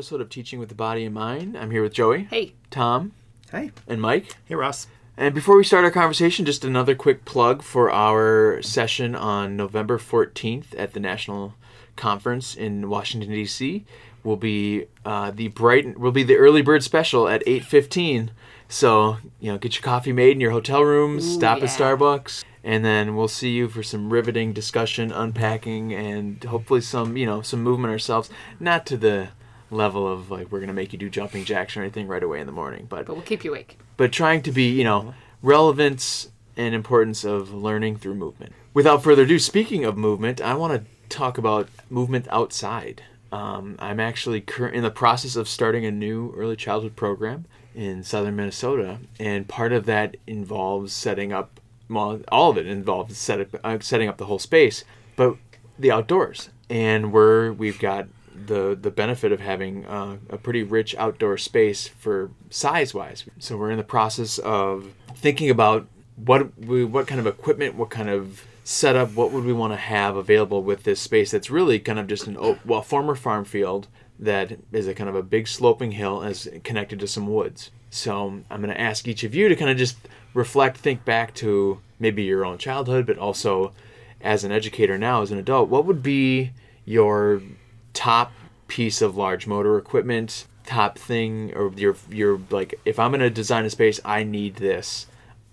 back to another episode of Teaching with the Body in Mind. I'm here with Joey, Hey, Tom, Hey. and Mike. Hey, Ross. And before we start our conversation, just another quick plug for our session on November 14th at the National Conference in Washington D.C. Will be uh, the bright will be the early bird special at 8:15. So you know, get your coffee made in your hotel rooms, Ooh, stop yeah. at Starbucks, and then we'll see you for some riveting discussion, unpacking, and hopefully some you know some movement ourselves. Not to the level of like we're gonna make you do jumping jacks or anything right away in the morning, but but we'll keep you awake. but trying to be, you know, relevance and importance of learning through movement. Without further ado, speaking of movement, I want to talk about movement outside. Um, I'm actually cur- in the process of starting a new early childhood program in southern Minnesota, and part of that involves setting up. Well, all of it involves set up, uh, setting up the whole space, but the outdoors. And we're we've got the the benefit of having uh, a pretty rich outdoor space for size wise. So we're in the process of thinking about what we, what kind of equipment, what kind of setup, what would we want to have available with this space that's really kind of just an well former farm field that is a kind of a big sloping hill is connected to some woods. So I'm going to ask each of you to kind of just reflect, think back to maybe your own childhood, but also as an educator now, as an adult, what would be your top piece of large motor equipment, top thing, or your your like if I'm gonna design a space, I need this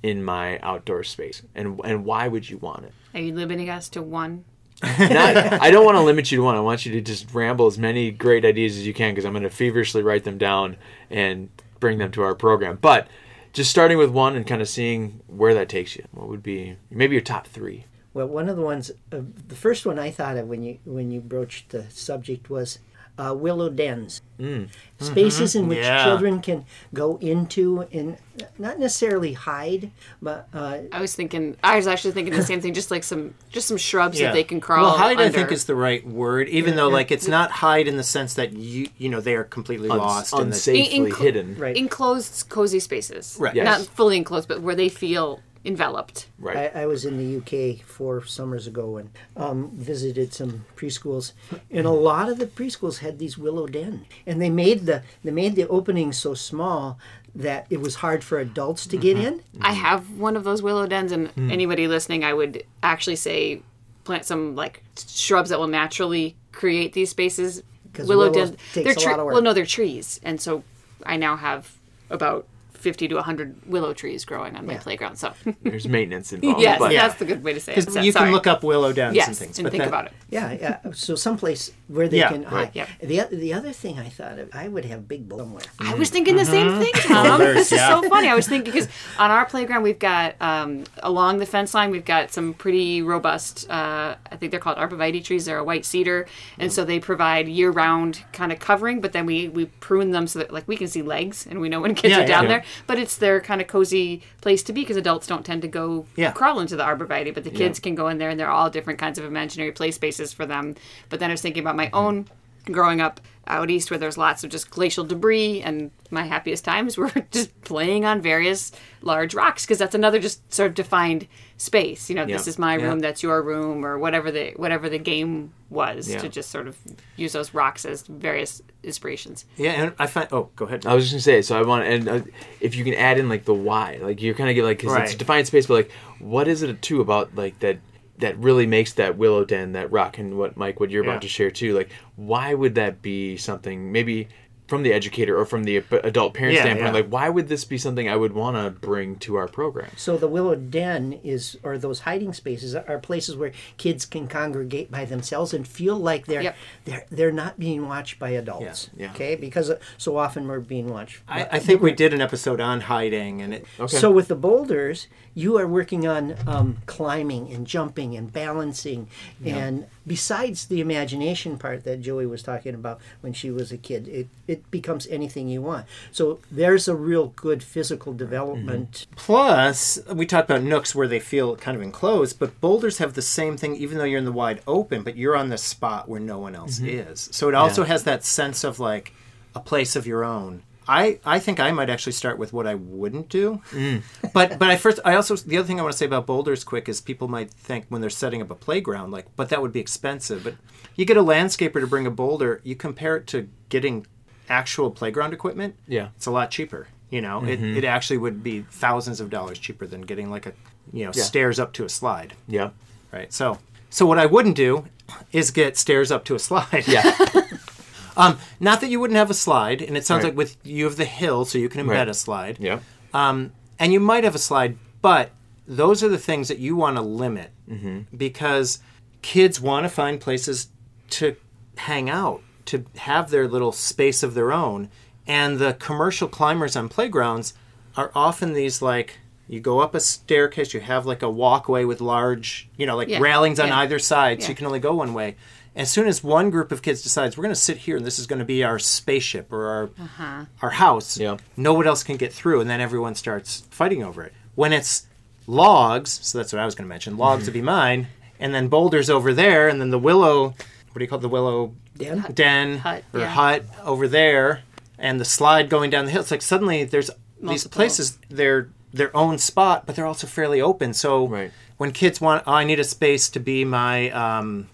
in my outdoor space, and and why would you want it? Are you limiting us to one? Not, I don't want to limit you to one. I want you to just ramble as many great ideas as you can because I'm going to feverishly write them down and bring them to our program. But just starting with one and kind of seeing where that takes you. What would be maybe your top three? Well, one of the ones, uh, the first one I thought of when you when you broached the subject was uh, willow dens, Mm. spaces in which Yeah. children can go into and not necessarily hide, but uh, I was thinking. I was actually thinking the same thing. Just like some, just some shrubs that they can crawl. Well, hide I think is the right word, even though like it's not hide in the sense that you you know they are completely Uns- lost and that unsafely In- in- hidden. right. enclosed, cozy spaces. Right. Yes. Not fully enclosed, but where they feel enveloped. Right. I, I was in the UK four summers ago and um, visited some preschools, and a lot of the preschools had these willow den, and they made the they made the opening so small that it was hard for adults to get in. I have one of those willow dens, and Hmm. anybody listening, I would actually say plant some like shrubs that will naturally create these spaces. Willow willow dens, takes they're a tre- lot of work. well, no, they're trees, and so I now have about fifty to hundred willow trees growing on my Yeah. playground. So There's maintenance involved. yes, but that's the good way to say it. because So- you sorry. can look up willow dens yes, and things. and but think that- about it. Yeah, yeah. So someplace where they Yeah, can right. hide. Yep. The o- the other thing I thought of, I would have big bull somewhere. I was thinking the same thing, Tom. Boulders, this is yeah. so funny. I was thinking because on our playground we've got um, along the fence line we've got some pretty robust. Uh, I think they're called arborvitae trees. They're a white cedar, and so they provide year-round kind of covering. But then we we prune them so that like we can see legs and we know when kids Yeah, are down yeah. there. But it's their kind of cozy place to be because adults don't tend to go Yeah. crawl into the arborvitae, but the kids can go in there and they're all different kinds of imaginary play spaces for them. But then I was thinking about my own growing up out east where there's lots of just glacial debris and my happiest times were just playing on various large rocks because that's another just sort of defined space you know this is my Yeah. room that's your room or whatever the whatever the game was Yeah. to just sort of use those rocks as various inspirations Yeah, and I find. Oh, go ahead. I was just gonna say, so I want, and uh, if you can add in like the why, like you're kind of get like, because it's Right. defined space, but like, what is it too about like that that really makes that willow den that rock and what Mike, what you're Yeah. about to share too, like, why would that be something maybe from the educator or from the adult parent Yeah, standpoint? yeah. Like, why would this be something I would want to bring to our program? So the willow den is, or those hiding spaces, are places where kids can congregate by themselves and feel like they're Yep. they're they're not being watched by adults. Yeah, yeah. Okay, because uh, so often we're being watched. I, I think we did an episode on hiding, and it. Okay. So with the boulders, you are working on um, climbing and jumping and balancing, and besides the imagination part that Joey was talking about when she was a kid, it it becomes anything you want. So there's a real good physical development. Mm-hmm. Plus, we talked about nooks where they feel kind of enclosed, but boulders have the same thing, even though you're in the wide open, but you're on the spot where no one else mm-hmm. is. So it also has that sense of like a place of your own I, I think I might actually start with what I wouldn't do. Mm. But but I first I also the other thing I want to say about boulders quick is people might think when they're setting up a playground like but that would be expensive. But you get a landscaper to bring a boulder, you compare it to getting actual playground equipment. Yeah. It's a lot cheaper. You know, it, mm-hmm. it actually would be thousands of dollars cheaper than getting like a you know Yeah. stairs up to a slide. Yeah. Right. So so what I wouldn't do is get stairs up to a slide. Yeah. Um, not that you wouldn't have a slide, and it sounds Right. like with you have the hill, so you can embed Right. a slide. yeah. Um, and you might have a slide, but those are the things that you want to limit because kids want to find places to hang out, to have their little space of their own. And the commercial climbers on playgrounds are often these like you go up a staircase, you have like a walkway with large, you know, like Yeah. railings on Yeah. either side, so Yeah. you can only go one way. As soon as one group of kids decides we're going to sit here and this is going to be our spaceship or our Uh-huh. our house, Yeah. no one else can get through, and then everyone starts fighting over it. When it's logs, so that's what I was going to mention. Logs would be mine, and then boulders over there, and then the willow. What do you call it? the willow Den? den Hut, or yeah. hut over there, and the slide going down the hill? It's like suddenly there's these places. They're their own spot, but they're also fairly open. So Right. when kids want, oh, I need a space to be my um,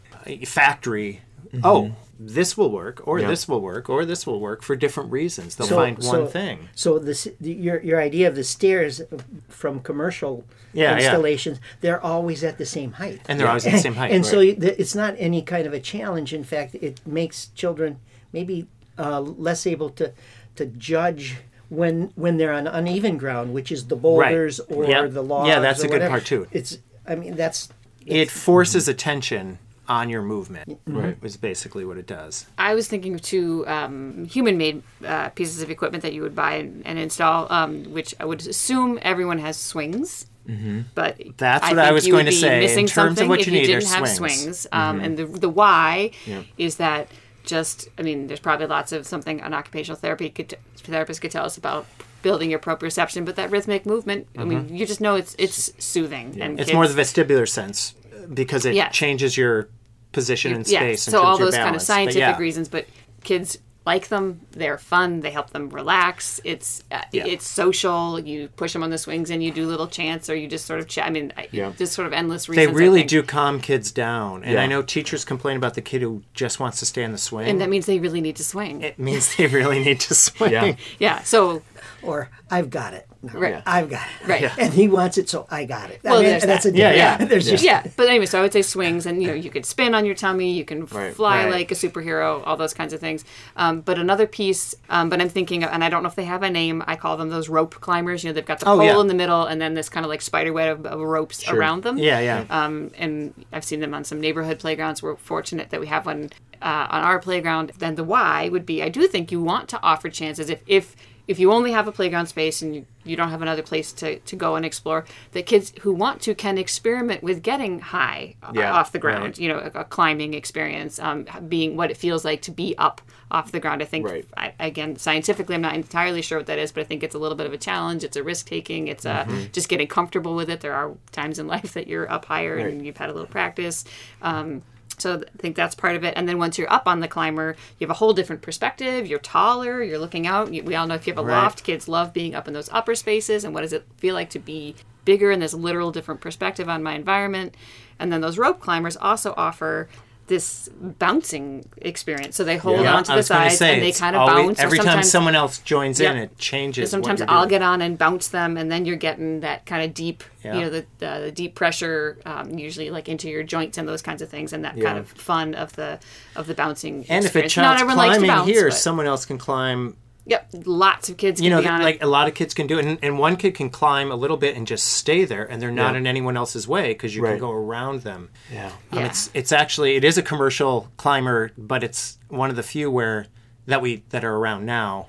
factory. Oh, this will work, or Yeah. this will work, or this will work for different reasons. They'll So- find so- one thing. So this, the, your your idea of the stairs from commercial Yeah, yeah. installations, they're always at the same height. And they're always at the same height, And so right. th- it's not any kind of a challenge. In fact, it makes children maybe uh, less able to to judge when when they're on uneven ground, which is the boulders or Yep. the logs. Yeah, that's a good part, too. It's I mean that's it forces attention on your movement. Right. Is basically what it does. I was thinking of two um, human-made uh, pieces of equipment that you would buy and, and install, um, which I would assume everyone has swings. Mm-hmm. But That's what I was you going would to be say. In Missing terms of something what if you you need are didn't have swings. swings. Um, And the the why Yeah. is that just I mean, there's probably lots of something an occupational therapy could therapist could tell us about building your proprioception, but that rhythmic movement, I mean, you just know it's it's soothing and It's kids- more the vestibular sense because it Yes. changes your position in space. and so all turns your those kind of balance. But scientific yeah. reasons, but kids like them. They're fun. They help them relax. It's uh, Yeah. it's social. You push them on the swings and you do little chants, or you just sort of chat. I mean, Yeah. just sort of endless They reasons. I really do calm kids down. And Yeah. I know teachers complain about the kid who just wants to stay on the swing. and that means they really need to swing. it means they really need to swing. Yeah. yeah. So or I've got it. No, Right. I've got it. Right. Yeah. And he wants it, so I got it. I Well, mean, there's that's that. a Yeah, yeah. There's just yeah, but anyway, so I would say swings, and you know, you could spin on your tummy, you can Right. fly Right. like a superhero, all those kinds of things. Um, but another piece, um, but I'm thinking, and I don't know if they have a name. I call them those rope climbers. You know, they've got the Oh, pole yeah. in the middle, and then this kind of like spider web of, of ropes Sure. around them. Yeah, yeah. Um, and I've seen them on some neighborhood playgrounds. We're fortunate that we have one uh, on our playground. Then the why would be, I do think you want to offer chances if if if you only have a playground space and you, you don't have another place to, to go and explore, that kids who want to can experiment with getting high uh, Yeah, off the ground. right. You know, a, a climbing experience, um, being what it feels like to be up off the ground. I think, Right. I, again, scientifically, I'm not entirely sure what that is, but I think it's a little bit of a challenge. It's a risk taking. It's uh, just getting comfortable with it. There are times in life that you're up higher Right. and you've had a little practice. Um, so I think that's part of it. And then once you're up on the climber, you have a whole different perspective. You're taller. You're looking out. We all know if you have a Right. loft, kids love being up in those upper spaces. And what does it feel like to be bigger in this literal different perspective on my environment? And then those rope climbers also offer this bouncing experience. So they hold Yeah, onto I the to sides say, and they kind of always- bounce. Every time someone else joins in, it changes. sometimes I'll doing. get on and bounce them, and then you're getting that kind of deep, Yeah. you know, the, the the deep pressure, um, usually like into your joints and those kinds of things, and that Yeah. kind of fun of the of the bouncing. And if a experience. Not child's to climbing bounce, here, but- someone else can climb. Yep, lots of kids can You know, be on like it. a lot of kids can do it, and, and one kid can climb a little bit and just stay there, and they're not Yeah. in anyone else's way because you Right. can go around them. Yeah. Um, Yeah. It's it's actually it is a commercial climber, but it's one of the few where that we that are around now.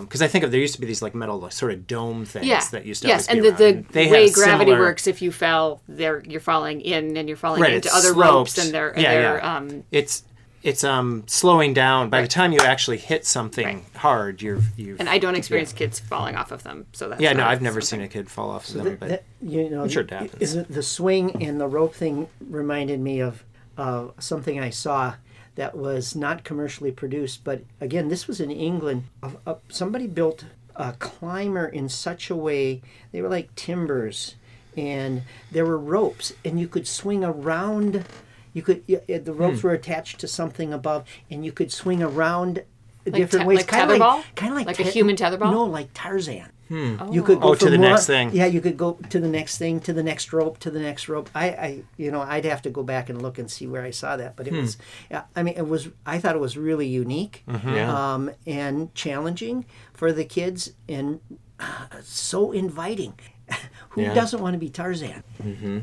Because I think of there used to be these like metal like, sort of dome things Yeah. that used to yes, always and be the, the around. they way gravity similar- works, if you fell, there you're falling in, and you're falling Right, into other sloped. ropes, and they're, Yeah, they're yeah. um, It's it's um slowing down. By the time you actually hit something Right. hard, you're you. and I don't experience kids falling off of them, so that's yeah, no, not I've never something- seen a kid fall off of them, That- but that- you know, I'm sure it happens. Is it the swing and the rope thing reminded me of uh, something I saw that was not commercially produced. But again, this was in England. Uh, uh, somebody built a climber in such a way, they were like timbers, and there were ropes, and you could swing around. You could y- y- the ropes hmm. were attached to something above, and you could swing around different te- ways, like kind of like kind of like, Like a te- human tetherball? No, like Tarzan. Hmm. You could go Oh, to the one- next thing. Yeah, you could go to the next thing, to the next rope, to the next rope. I, I, you know, I'd have to go back and look and see where I saw that, but it hmm. was, yeah, I mean, it was. I thought it was really unique mm-hmm. Yeah. um, and challenging for the kids, and uh, so inviting. Who Yeah. doesn't want to be Tarzan? Mm-hmm.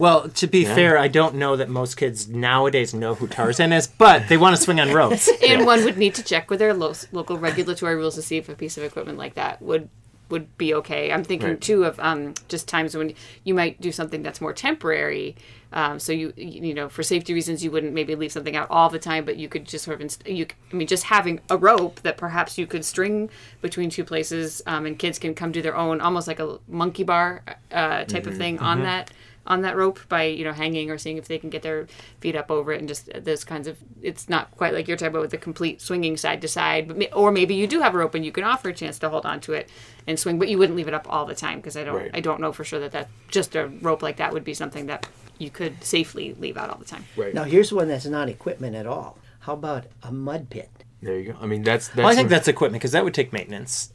Well, to be fair, I don't know that most kids nowadays know who Tarzan is, but they want to swing on ropes. and one would need to check with their lo- local regulatory rules to see if a piece of equipment like that would would be okay. I'm thinking Right. too of um, just times when you might do something that's more temporary. Um, so you you know for safety reasons you wouldn't maybe leave something out all the time, but you could just sort of inst- you c- I mean just having a rope that perhaps you could string between two places um, and kids can come do their own almost like a monkey bar uh, type of thing on that on that rope by you know hanging or seeing if they can get their feet up over it and just those kinds of it's not quite like you're talking about with the complete swinging side to side but ma- or maybe you do have a rope and you can offer a chance to hold on to it and swing but you wouldn't leave it up all the time because I don't Right. I don't know for sure that that just a rope like that would be something that you could safely leave out all the time Right. Now, here's one that's not equipment at all. How about a mud pit? There you go. I mean, that's that's. Well, I think what- that's equipment because that would take maintenance.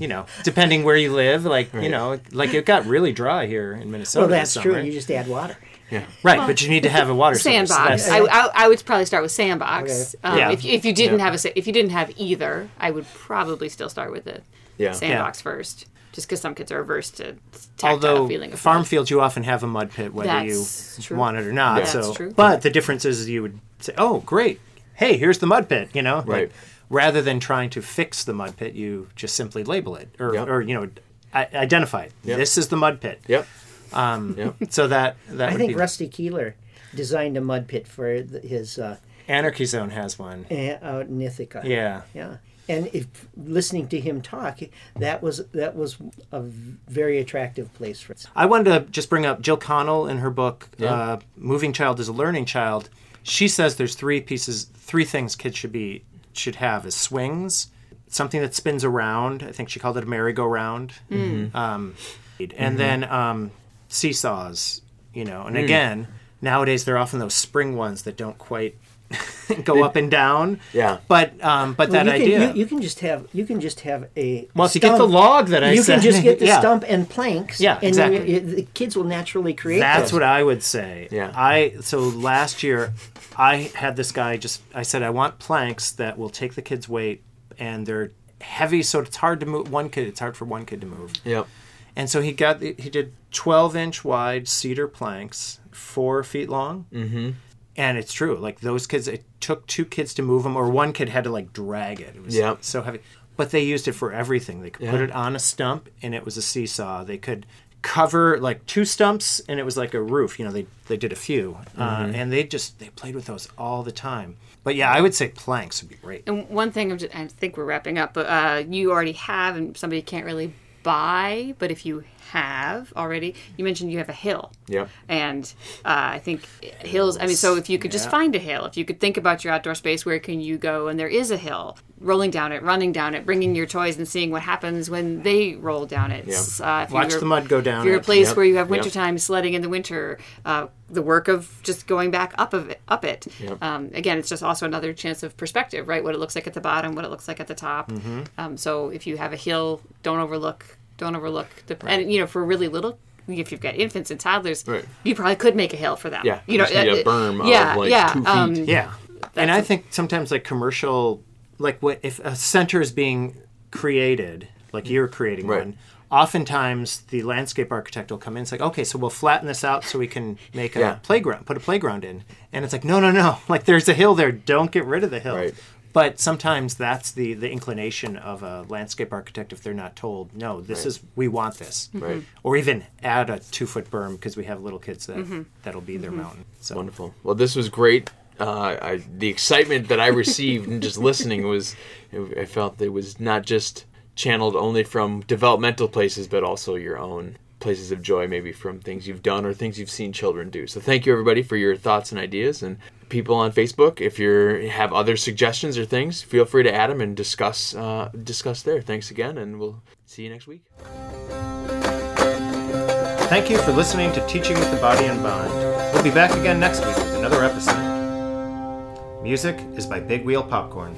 You know, depending where you live, like you know, like it got really dry here in Minnesota. Well, that's true. You just add water. yeah. right, but you need to have a water source. sandbox That's- I, I, I would probably start with sandbox Okay. um, Yeah. if, you- if you didn't Yeah. have a if you didn't have either I would probably still start with the Yeah. sandbox first just because some kids are averse to tactile Although feeling of farm mud. fields, you often have a mud pit whether That's you true. want it or not. Yeah. so, That's true. but the difference is you would say, "Oh, great! Hey, here's the mud pit." You know, like, Right. Rather than trying to fix the mud pit, you just simply label it or, Yep. or you know, identify it. Yep. This is the mud pit. Yep. Um. Yep. So that that I would think be Rusty Keeler designed a mud pit for the, his uh, Anarchy Zone has one. a- out in Ithaca. Yeah. Yeah. And if listening to him talk, that was that was a very attractive place for it. I wanted to just bring up Gill Connell in her book, Yeah. uh, "Moving Child is a Learning Child." She says there's three pieces, three things kids should be should have: is swings, something that spins around. I think she called it a merry-go-round, um, and then um, seesaws. You know, and again, nowadays they're often those spring ones that don't quite go up and down. Yeah. But um, but Well, that you can, idea. You, you can just have you can just have a well, if you get the log that I you said, can just get the yeah. stump and planks. Yeah, and exactly. you, you, the kids will naturally create. That's those. what I would say. Yeah. I so last year I had this guy just I said I want planks that will take the kid's weight and they're heavy so it's hard to move one kid it's hard for one kid to move. Yep. And so he got the- he did 12 inch wide cedar planks, 4 feet long. Mm-hmm. And it's true. Like those kids it took two kids to move them or one kid had to like drag it. It was Yep. so heavy. But they used it for everything. They could put it on a stump and it was a seesaw. They could cover like two stumps and it was like a roof. You know, they they did a few. Uh, and they just they played with those all the time. But yeah, I would say planks would be great. And one thing, I'm just, I think we're wrapping up, but uh, you already have, and somebody can't really buy, but if you have already, you mentioned you have a hill. Yep. And uh, I think hills, I mean, so if you could just Yeah. find a hill, if you could think about your outdoor space, where can you go? And there is a hill, rolling down it, running down it, bringing your toys and seeing what happens when they roll down it. S- Uh, Watch the mud go down If you're a place Yep. where you have Yep. wintertime sledding in the winter, uh, the work of just going back up of it, up it. Yep. Um, again, it's just also another chance of perspective, right? What it looks like at the bottom, what it looks like at the top. Mm-hmm. Um, so if you have a hill, don't overlook, don't overlook the, and you know, for really little. If you've got infants and toddlers, Right. you probably could make a hill for them. Yeah, you know, just a uh, berm of, yeah, like, yeah, two feet. um, Yeah, and I think sometimes like commercial, like what if a center is being created, like you're creating Right. one. Oftentimes, the landscape architect will come in. It's like, okay, so we'll flatten this out so we can make a Yeah. playground, put a playground in. And it's like, no, no, no. Like, there's a hill there. Don't get rid of the hill. Right. But sometimes that's the the inclination of a landscape architect if they're not told, no, this Right. is we want this, Right. or even add a two foot berm because we have little kids that Mm-hmm. that'll be their mountain. So Wonderful. Well, this was great. Uh, I, the excitement that I received and just listening was, I felt it was not just channeled only from developmental places, but also your own places of joy, maybe from things you've done or things you've seen children do. So thank you everybody for your thoughts and ideas and people on Facebook. If you have other suggestions or things, feel free to add them and discuss uh, discuss there. Thanks again, and we'll see you next week. Thank you for listening to Teaching with the Body in Mind. We'll be back again next week with another episode. Music is by Big Wheel Popcorn.